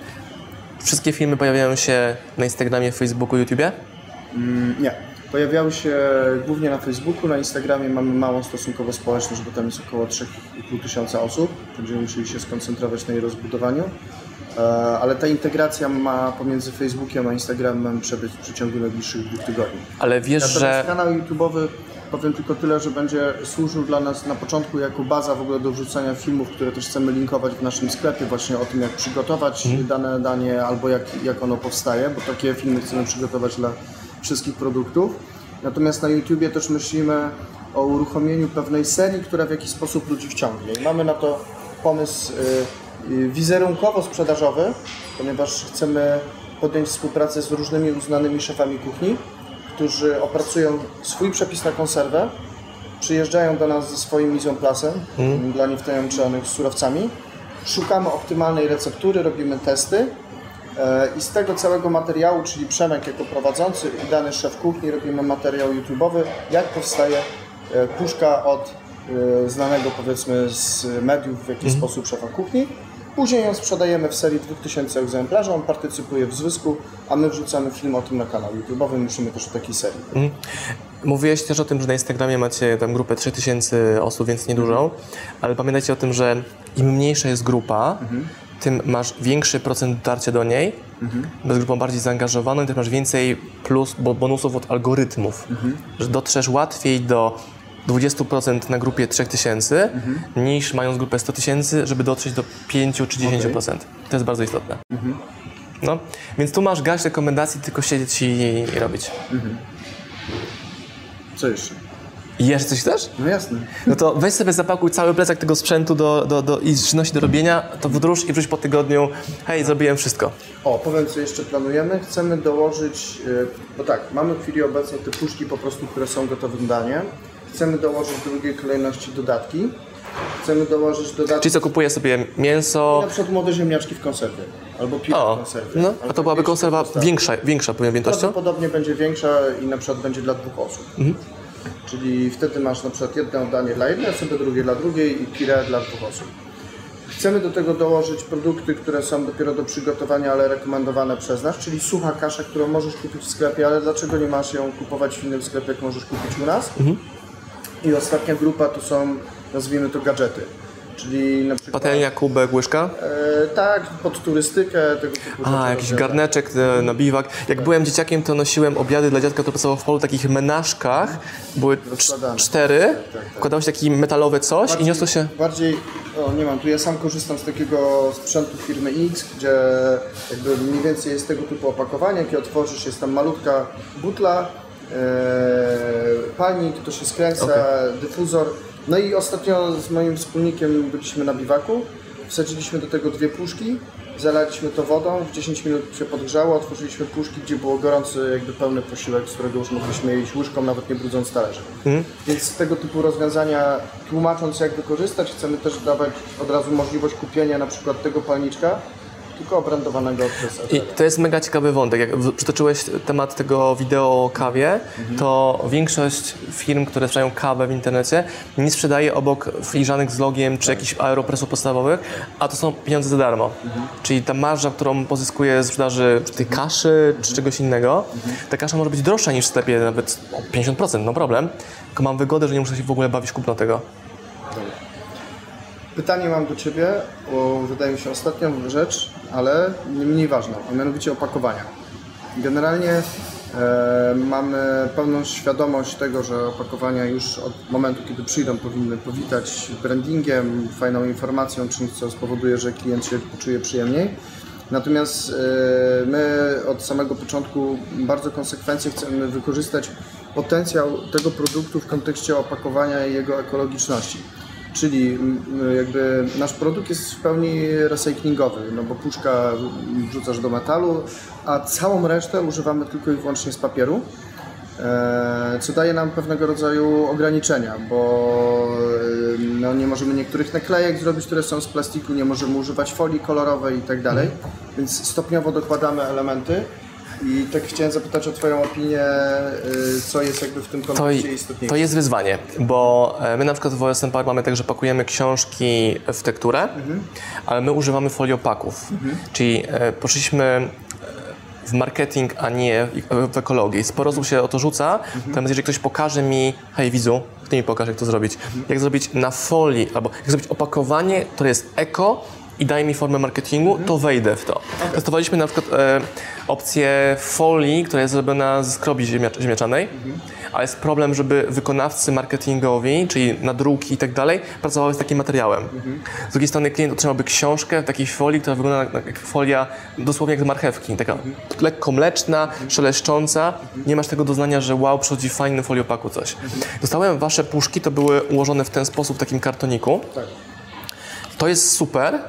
Speaker 1: Wszystkie filmy pojawiają się na Instagramie, Facebooku, YouTubie?
Speaker 2: Mm, nie. Pojawiały się głównie na Facebooku, na Instagramie mamy małą stosunkowo społeczność, bo tam jest około 3,5 tysiąca osób. Będziemy musieli się skoncentrować na jej rozbudowaniu. E, Ale ta integracja ma pomiędzy Facebookiem a Instagramem przebyć w przeciągu najbliższych dwóch tygodni.
Speaker 1: Ale wiesz,
Speaker 2: Natomiast
Speaker 1: że...
Speaker 2: kanał YouTube'owy powiem tylko tyle, że będzie służył dla nas na początku jako baza w ogóle do wrzucania filmów, które też chcemy linkować w naszym sklepie, właśnie o tym jak przygotować dane danie albo jak, jak ono powstaje, bo takie filmy chcemy przygotować dla wszystkich produktów. Natomiast na YouTubie też myślimy o uruchomieniu pewnej serii, która w jakiś sposób ludzi wciągnie. I mamy na to pomysł y, y, wizerunkowo-sprzedażowy, ponieważ chcemy podjąć współpracę z różnymi uznanymi szefami kuchni, którzy opracują swój przepis na konserwę, przyjeżdżają do nas ze swoim mizonplasem dla niewtajemniczonych surowcami, szukamy optymalnej receptury, robimy testy. E, i z tego całego materiału, czyli Przemek jako prowadzący i dany szef kuchni, robimy materiał YouTube'owy, jak powstaje e, puszka od e, znanego powiedzmy z mediów w jakiś sposób szefa kuchni. Później ją sprzedajemy w serii 2000 egzemplarzy, on partycypuje w zysku, a my wrzucamy film o tym na kanał YouTube'owy, myślimy też o takiej serii.
Speaker 1: Mówiłeś też o tym, że na Instagramie macie tam grupę 3000 osób, więc niedużą, ale pamiętajcie o tym, że im mniejsza jest grupa, tym masz większy procent dotarcia do niej, bo jest grupą bardziej zaangażowaną i też masz więcej plus, bo bonusów od algorytmów, że dotrzesz łatwiej do 20% na grupie 3000 niż mając grupę 100 tysięcy, żeby dotrzeć do 5 czy 10%. To jest bardzo istotne. No, więc tu masz gaść rekomendacji, tylko siedzieć i, i robić.
Speaker 2: Co jeszcze?
Speaker 1: Jeszcze coś też?
Speaker 2: No jasne.
Speaker 1: No to weź sobie zapakuj cały plecak tego sprzętu do, do, do, i czynności do robienia, to wdróż i wróć po tygodniu, hej, zrobiłem wszystko.
Speaker 2: O, powiem co jeszcze planujemy. Chcemy dołożyć, yy, bo tak, mamy w chwili obecnej te puszki po prostu, które są gotowym daniem. Chcemy dołożyć w drugiej kolejności dodatki. Chcemy dołożyć dodatki,
Speaker 1: Czyli co, kupuję sobie mięso,
Speaker 2: na przykład młode ziemniaczki w konserwie. Albo piwo w konserwie.
Speaker 1: no, a to byłaby konserwa większa, większa powiem objętością?
Speaker 2: Prawdopodobnie będzie większa i na przykład będzie dla dwóch osób.
Speaker 1: Mhm.
Speaker 2: Czyli wtedy masz na przykład jedno danie dla jednej osoby, drugie dla drugiej i pire dla dwóch osób. Chcemy do tego dołożyć produkty, które są dopiero do przygotowania, ale rekomendowane przez nas, czyli sucha kasza, którą możesz kupić w sklepie, ale dlaczego nie masz ją kupować w innym sklepie, jak możesz kupić u nas?
Speaker 1: Mhm.
Speaker 2: I ostatnia grupa to są, nazwijmy to gadżety. Czyli na przykład...
Speaker 1: Patelnia, kubek, łyżka?
Speaker 2: E, tak, pod turystykę, tego typu
Speaker 1: A, jakiś
Speaker 2: rozwiązania.
Speaker 1: garneczek e, na biwak. Jak byłem dzieciakiem, to nosiłem obiady dla dziadka, który pracował w polu, takich menażkach. Były cztery.
Speaker 2: Tak, tak, tak.
Speaker 1: Wkładało się taki metalowe coś i niosło się...
Speaker 2: Bardziej, o nie mam, tu ja sam korzystam z takiego sprzętu firmy X, gdzie jakby mniej więcej jest tego typu opakowanie, jakie otworzysz, jest tam malutka butla, e, palnik, to się skręca, dyfuzor. No i ostatnio z moim wspólnikiem byliśmy na biwaku, wsadziliśmy do tego dwie puszki, zalaliśmy to wodą, w 10 minut się podgrzało, otworzyliśmy puszki, gdzie było gorący, jakby pełny posiłek, z którego już mogliśmy jeść łyżką, nawet nie brudząc talerza. Więc tego typu rozwiązania, tłumacząc jak wykorzystać, chcemy też dawać od razu możliwość kupienia na przykład tego palniczka, tylko obrandowanego przez
Speaker 1: I to jest mega ciekawy wątek. Jak przytoczyłeś temat tego wideo o kawie, to większość firm, które sprzedają kawę w internecie, nie sprzedaje obok filiżanek z logiem czy jakichś aeropresów podstawowych, a to są pieniądze za darmo. Czyli ta marża, którą pozyskuje z sprzedaży tej kaszy czy czegoś innego, ta kasza może być droższa niż w sklepie, nawet o 50%, no problem. Tylko mam wygodę, że nie muszę się w ogóle bawić kupno tego.
Speaker 2: Pytanie mam do Ciebie, bo wydaje mi się ostatnią rzecz, ale nie mniej ważną, a mianowicie opakowania. Generalnie e, mamy pełną świadomość tego, że opakowania już od momentu, kiedy przyjdą, powinny powitać brandingiem, fajną informacją, czymś, co spowoduje, że klient się poczuje przyjemniej. Natomiast e, my od samego początku bardzo konsekwentnie chcemy wykorzystać potencjał tego produktu w kontekście opakowania i jego ekologiczności. Czyli mm, jakby nasz produkt jest w pełni recyklingowy, no bo puszka wrzucasz do metalu, a całą resztę używamy tylko i wyłącznie z papieru, e, co daje nam pewnego rodzaju ograniczenia, bo e, no, nie możemy niektórych naklejek zrobić, które są z plastiku, nie możemy używać folii kolorowej i tak dalej, więc stopniowo dokładamy elementy. I tak chciałem zapytać o Twoją opinię, y, co jest jakby w tym
Speaker 1: To,
Speaker 2: kontekście
Speaker 1: i-
Speaker 2: istotniejsze.
Speaker 1: to jest wyzwanie, bo e, my na przykład w OSM Park mamy tak, że pakujemy książki w tekturę, ale my używamy foliopaków. Czyli e, poszliśmy e, w marketing, a nie w ekologię. Sporo osób się o to rzuca, natomiast jeżeli ktoś pokaże mi, hej widzu, ty mi pokaż jak to zrobić, jak zrobić na folii, albo jak zrobić opakowanie, które jest eko i daje mi formę marketingu, to wejdę w to. Testowaliśmy na przykład e, opcję folii, która jest zrobiona z skrobi ziemia- ziemniaczanej, ale jest problem, żeby wykonawcy marketingowi, czyli nadruki i tak dalej, pracowały z takim materiałem. Z drugiej strony klient otrzymałby książkę w takiej folii, która wygląda jak- jak folia dosłownie jak z marchewki, taka lekko mleczna, szeleszcząca. Nie masz tego doznania, że wow, przychodzi w fajnym foliopaku coś. Dostałem wasze puszki, to były ułożone w ten sposób, w takim kartoniku.
Speaker 2: Tak.
Speaker 1: To jest super,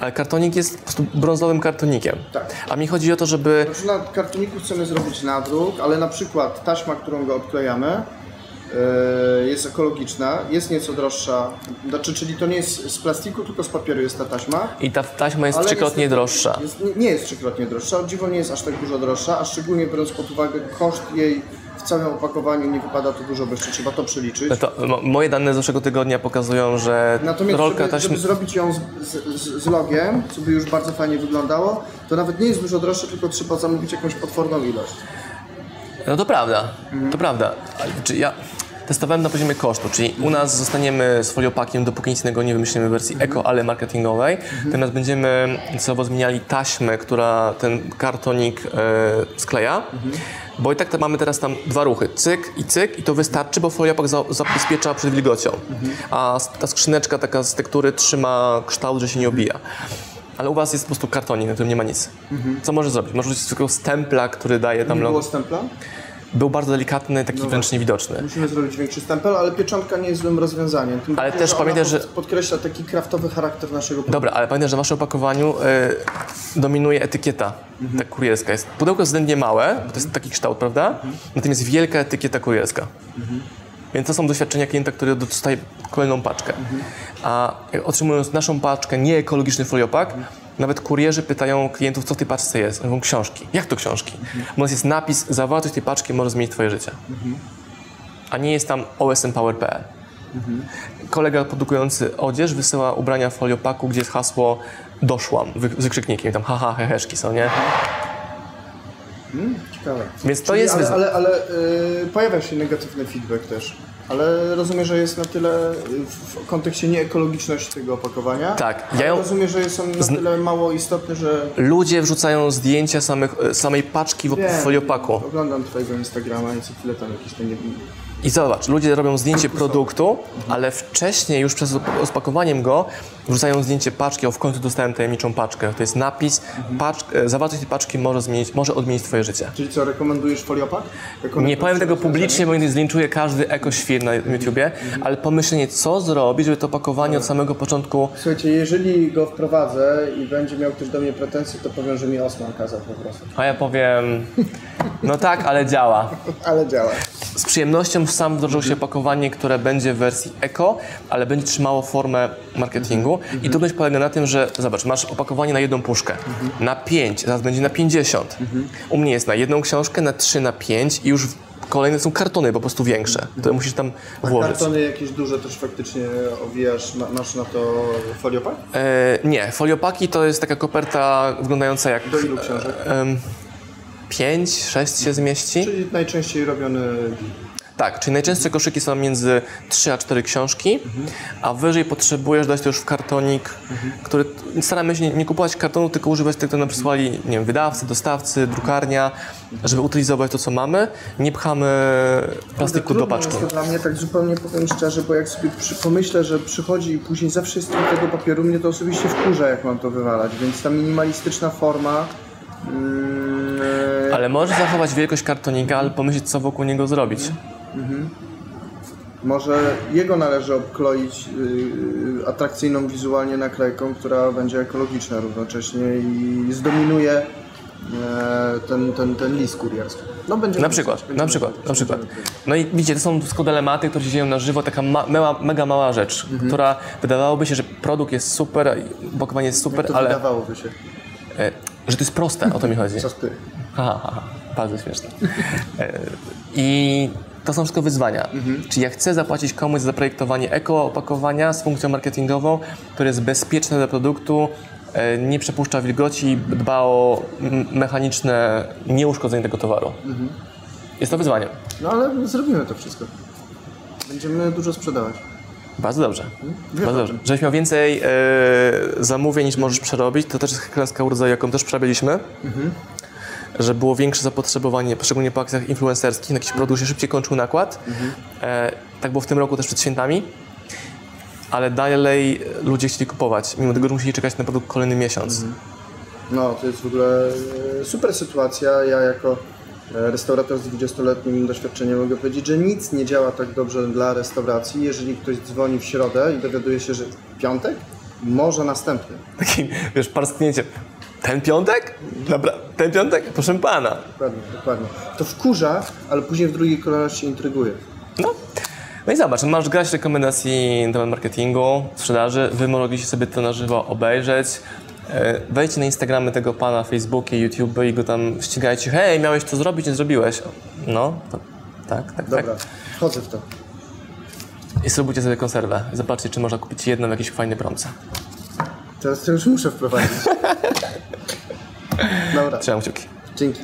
Speaker 1: ale kartonik jest po prostu brązowym kartonikiem.
Speaker 2: Tak.
Speaker 1: A mi chodzi o to, żeby
Speaker 2: Znaczy na kartoniku chcemy zrobić nadruk, ale na przykład taśma, którą go odklejamy, e, jest ekologiczna, jest nieco droższa, znaczy, czyli to nie jest z plastiku, tylko z papieru jest ta taśma.
Speaker 1: i ta taśma jest trzykrotnie
Speaker 2: niestety
Speaker 1: droższa.
Speaker 2: Jest, nie- nie jest trzykrotnie droższa, o dziwo nie jest aż tak dużo droższa, a szczególnie biorąc pod uwagę koszt jej w całym opakowaniu nie wypada to dużo, bo jeszcze trzeba to przeliczyć.
Speaker 1: No to, mo- moje dane z zeszłego tygodnia pokazują, że
Speaker 2: Natomiast
Speaker 1: rolka
Speaker 2: żeby,
Speaker 1: taśmy...
Speaker 2: żeby zrobić ją z, z, z- logiem, co by już bardzo fajnie wyglądało, to nawet nie jest dużo droższe, tylko trzeba zamówić jakąś potworną ilość.
Speaker 1: No to prawda, to prawda. Ale Czy ja testowałem na poziomie kosztu, czyli u nas zostaniemy z foliopakiem, dopóki nic innego nie wymyślimy w wersji eko, ale marketingowej. Natomiast będziemy celowo zmieniali taśmę, która ten kartonik e, skleja. Bo i tak mamy teraz tam dwa ruchy, cyk i cyk i to wystarczy, bo foliopak za, zabezpiecza przed wilgocią. A ta skrzyneczka taka z tektury trzyma kształt, że się nie obija. Ale u was jest po prostu kartonik, na którym nie ma nic. Co możesz zrobić? Możesz użyć tylko stempla, który daje tam
Speaker 2: Nie
Speaker 1: logo.
Speaker 2: było stempla?
Speaker 1: Był bardzo delikatny, taki wręcz niewidoczny.
Speaker 2: Musimy zrobić większy stempel, ale pieczątka nie jest złym rozwiązaniem. Tym
Speaker 1: Ale też pamiętaj, że-
Speaker 2: Podkreśla taki kraftowy charakter naszego produktu.
Speaker 1: Dobra, ale pamiętaj, że w waszym opakowaniu y, dominuje etykieta, ta kurierska. Jest, pudełko jest względnie małe, bo to jest taki kształt, prawda? Natomiast wielka etykieta kurierska. Więc to są doświadczenia klienta, który dostaje kolejną paczkę. A jak otrzymując naszą paczkę, nieekologiczny foliopak, nawet kurierzy pytają klientów, co w tej paczce jest. Mówią książki. Jak to książki? U nas jest napis, zawartość tej paczki może zmienić twoje życie. A nie jest tam osmpower.pl. Kolega produkujący odzież wysyła ubrania w foliopaku, gdzie jest hasło doszłam, wy, z wykrzyknikiem, tam haha, heheszki są, nie?
Speaker 2: Ciekawe.
Speaker 1: Więc to
Speaker 2: Czyli,
Speaker 1: jest
Speaker 2: ale, ale, ale y, pojawia się negatywny feedback też. Ale rozumiem, że jest na tyle w, kontekście nieekologiczności tego opakowania.
Speaker 1: Tak, ja ją-
Speaker 2: rozumiem, że jest on na tyle mało istotny, że
Speaker 1: Ludzie wrzucają zdjęcia samych, samej paczki w,
Speaker 2: Wiem.
Speaker 1: foliopaku.
Speaker 2: oglądam twojego Instagrama i co chwilę tam jakieś te nie...
Speaker 1: I zobacz, ludzie robią zdjęcie produktu, ale wcześniej już przed rozpakowaniem go wrzucają zdjęcie paczki, o w końcu dostałem tajemniczą paczkę. To jest napis, paczk, e, zawartość tej paczki może, zmienić, może odmienić twoje życie.
Speaker 2: Czyli co, rekomendujesz foliopak?
Speaker 1: Nie powiem tego publicznie, bo zlinczuję każdy ekoświr na YouTubie, ale pomyślenie, co zrobić, żeby to opakowanie od samego początku...
Speaker 2: Słuchajcie, jeżeli go wprowadzę i będzie miał ktoś do mnie pretensje, to powiem, że mi Osman kazał po prostu.
Speaker 1: A ja powiem, no tak, ale działa.
Speaker 2: Ale działa.
Speaker 1: Z przyjemnością sam wdrożył się opakowanie, które będzie w wersji eko, ale będzie trzymało formę marketingu. I trudność polega na tym, że zobacz, masz opakowanie na jedną puszkę, na 5, zaraz będzie na 50. U mnie jest na jedną książkę, na 3, na 5 i już kolejne są kartony po prostu większe, które musisz tam włożyć.
Speaker 2: Kartony jakieś duże też faktycznie owijasz, ma, masz na to foliopak?
Speaker 1: E, nie, foliopaki to jest taka koperta wyglądająca jak...
Speaker 2: Do ilu książek?
Speaker 1: em, 5, 6 się zmieści.
Speaker 2: Czyli najczęściej robiony deal.
Speaker 1: Tak, czyli najczęstsze koszyki są między 3 a 4 książki, a wyżej potrzebujesz dać to już w kartonik, który staramy się nie, nie kupować kartonu, tylko używać tego, co nam przysłali nie wiem, wydawcy, dostawcy, drukarnia, żeby utylizować to, co mamy. Nie pchamy plastiku do paczki.
Speaker 2: to dla mnie, tak zupełnie powiem szczerze, bo jak sobie przy, pomyślę, że przychodzi i później zawsze jest tego papieru, mnie to osobiście wkurza, jak mam to wywalać, więc ta minimalistyczna forma... E,
Speaker 1: Ale możesz zachować wielkość kartonika, ale pomyśleć, co wokół niego zrobić.
Speaker 2: Może jego należy obkleić yy, atrakcyjną wizualnie naklejką, która będzie ekologiczna równocześnie i zdominuje e, ten, ten, ten list kurierski. No, będziemy
Speaker 1: Na przykład, na przykład, na przykład. No i widzicie, to są skodylematy, które się dzieją na żywo, taka ma, mega, mega mała rzecz, która wydawałoby się, że produkt jest super, opakowanie jest super,
Speaker 2: To
Speaker 1: ale
Speaker 2: wydawałoby się.
Speaker 1: e, że to jest proste, o to mi chodzi.
Speaker 2: Co ty?
Speaker 1: Ha, ha, ha. Bardzo śmieszne. E, I to są wszystko wyzwania. Czy ja chcę zapłacić komuś za zaprojektowanie eko-opakowania z funkcją marketingową, które jest bezpieczne dla produktu, e, nie przepuszcza wilgoci i dba o mechaniczne nieuszkodzenie tego towaru. Jest to wyzwanie.
Speaker 2: No ale zrobimy to wszystko. Będziemy dużo sprzedawać.
Speaker 1: Bardzo dobrze.
Speaker 2: Wiesz
Speaker 1: Bardzo dobrze. Żebyś miał więcej e, zamówień niż możesz przerobić, to też jest klęska urodzaju, jaką też przerabialiśmy. Że było większe zapotrzebowanie, szczególnie po akcjach influencerskich, na jakiś produkt się szybciej kończył nakład. E, tak było w tym roku też przed świętami. Ale dalej ludzie chcieli kupować, mimo tego, że musieli czekać na produkt kolejny miesiąc.
Speaker 2: No, to jest w ogóle e, super sytuacja. Ja jako e, restaurator z 20-letnim doświadczeniem mogę powiedzieć, że nic nie działa tak dobrze dla restauracji, jeżeli ktoś dzwoni w środę i dowiaduje się, że piątek, może następny.
Speaker 1: Takim, wiesz, parsknięcie. Ten piątek? Dobra, ten piątek? Proszę pana.
Speaker 2: Dokładnie, dokładnie. To wkurza, ale później w drugiej kolejności intryguje.
Speaker 1: No. No i zobacz, masz grać rekomendacji temat marketingu, sprzedaży, wy mogliście sobie to na żywo obejrzeć. E, Wejdźcie na Instagramy tego pana, Facebooki, YouTube i go tam ścigajcie. Hej, miałeś to zrobić, nie zrobiłeś. No, to, tak, tak,
Speaker 2: Dobra,
Speaker 1: tak.
Speaker 2: wchodzę w to.
Speaker 1: I spróbujcie sobie konserwę. Zobaczcie, czy można kupić jedną w jakiejś fajnej promce.
Speaker 2: Teraz to już muszę wprowadzić. Dobra,
Speaker 1: Trzymam kciuki.
Speaker 2: dzięki.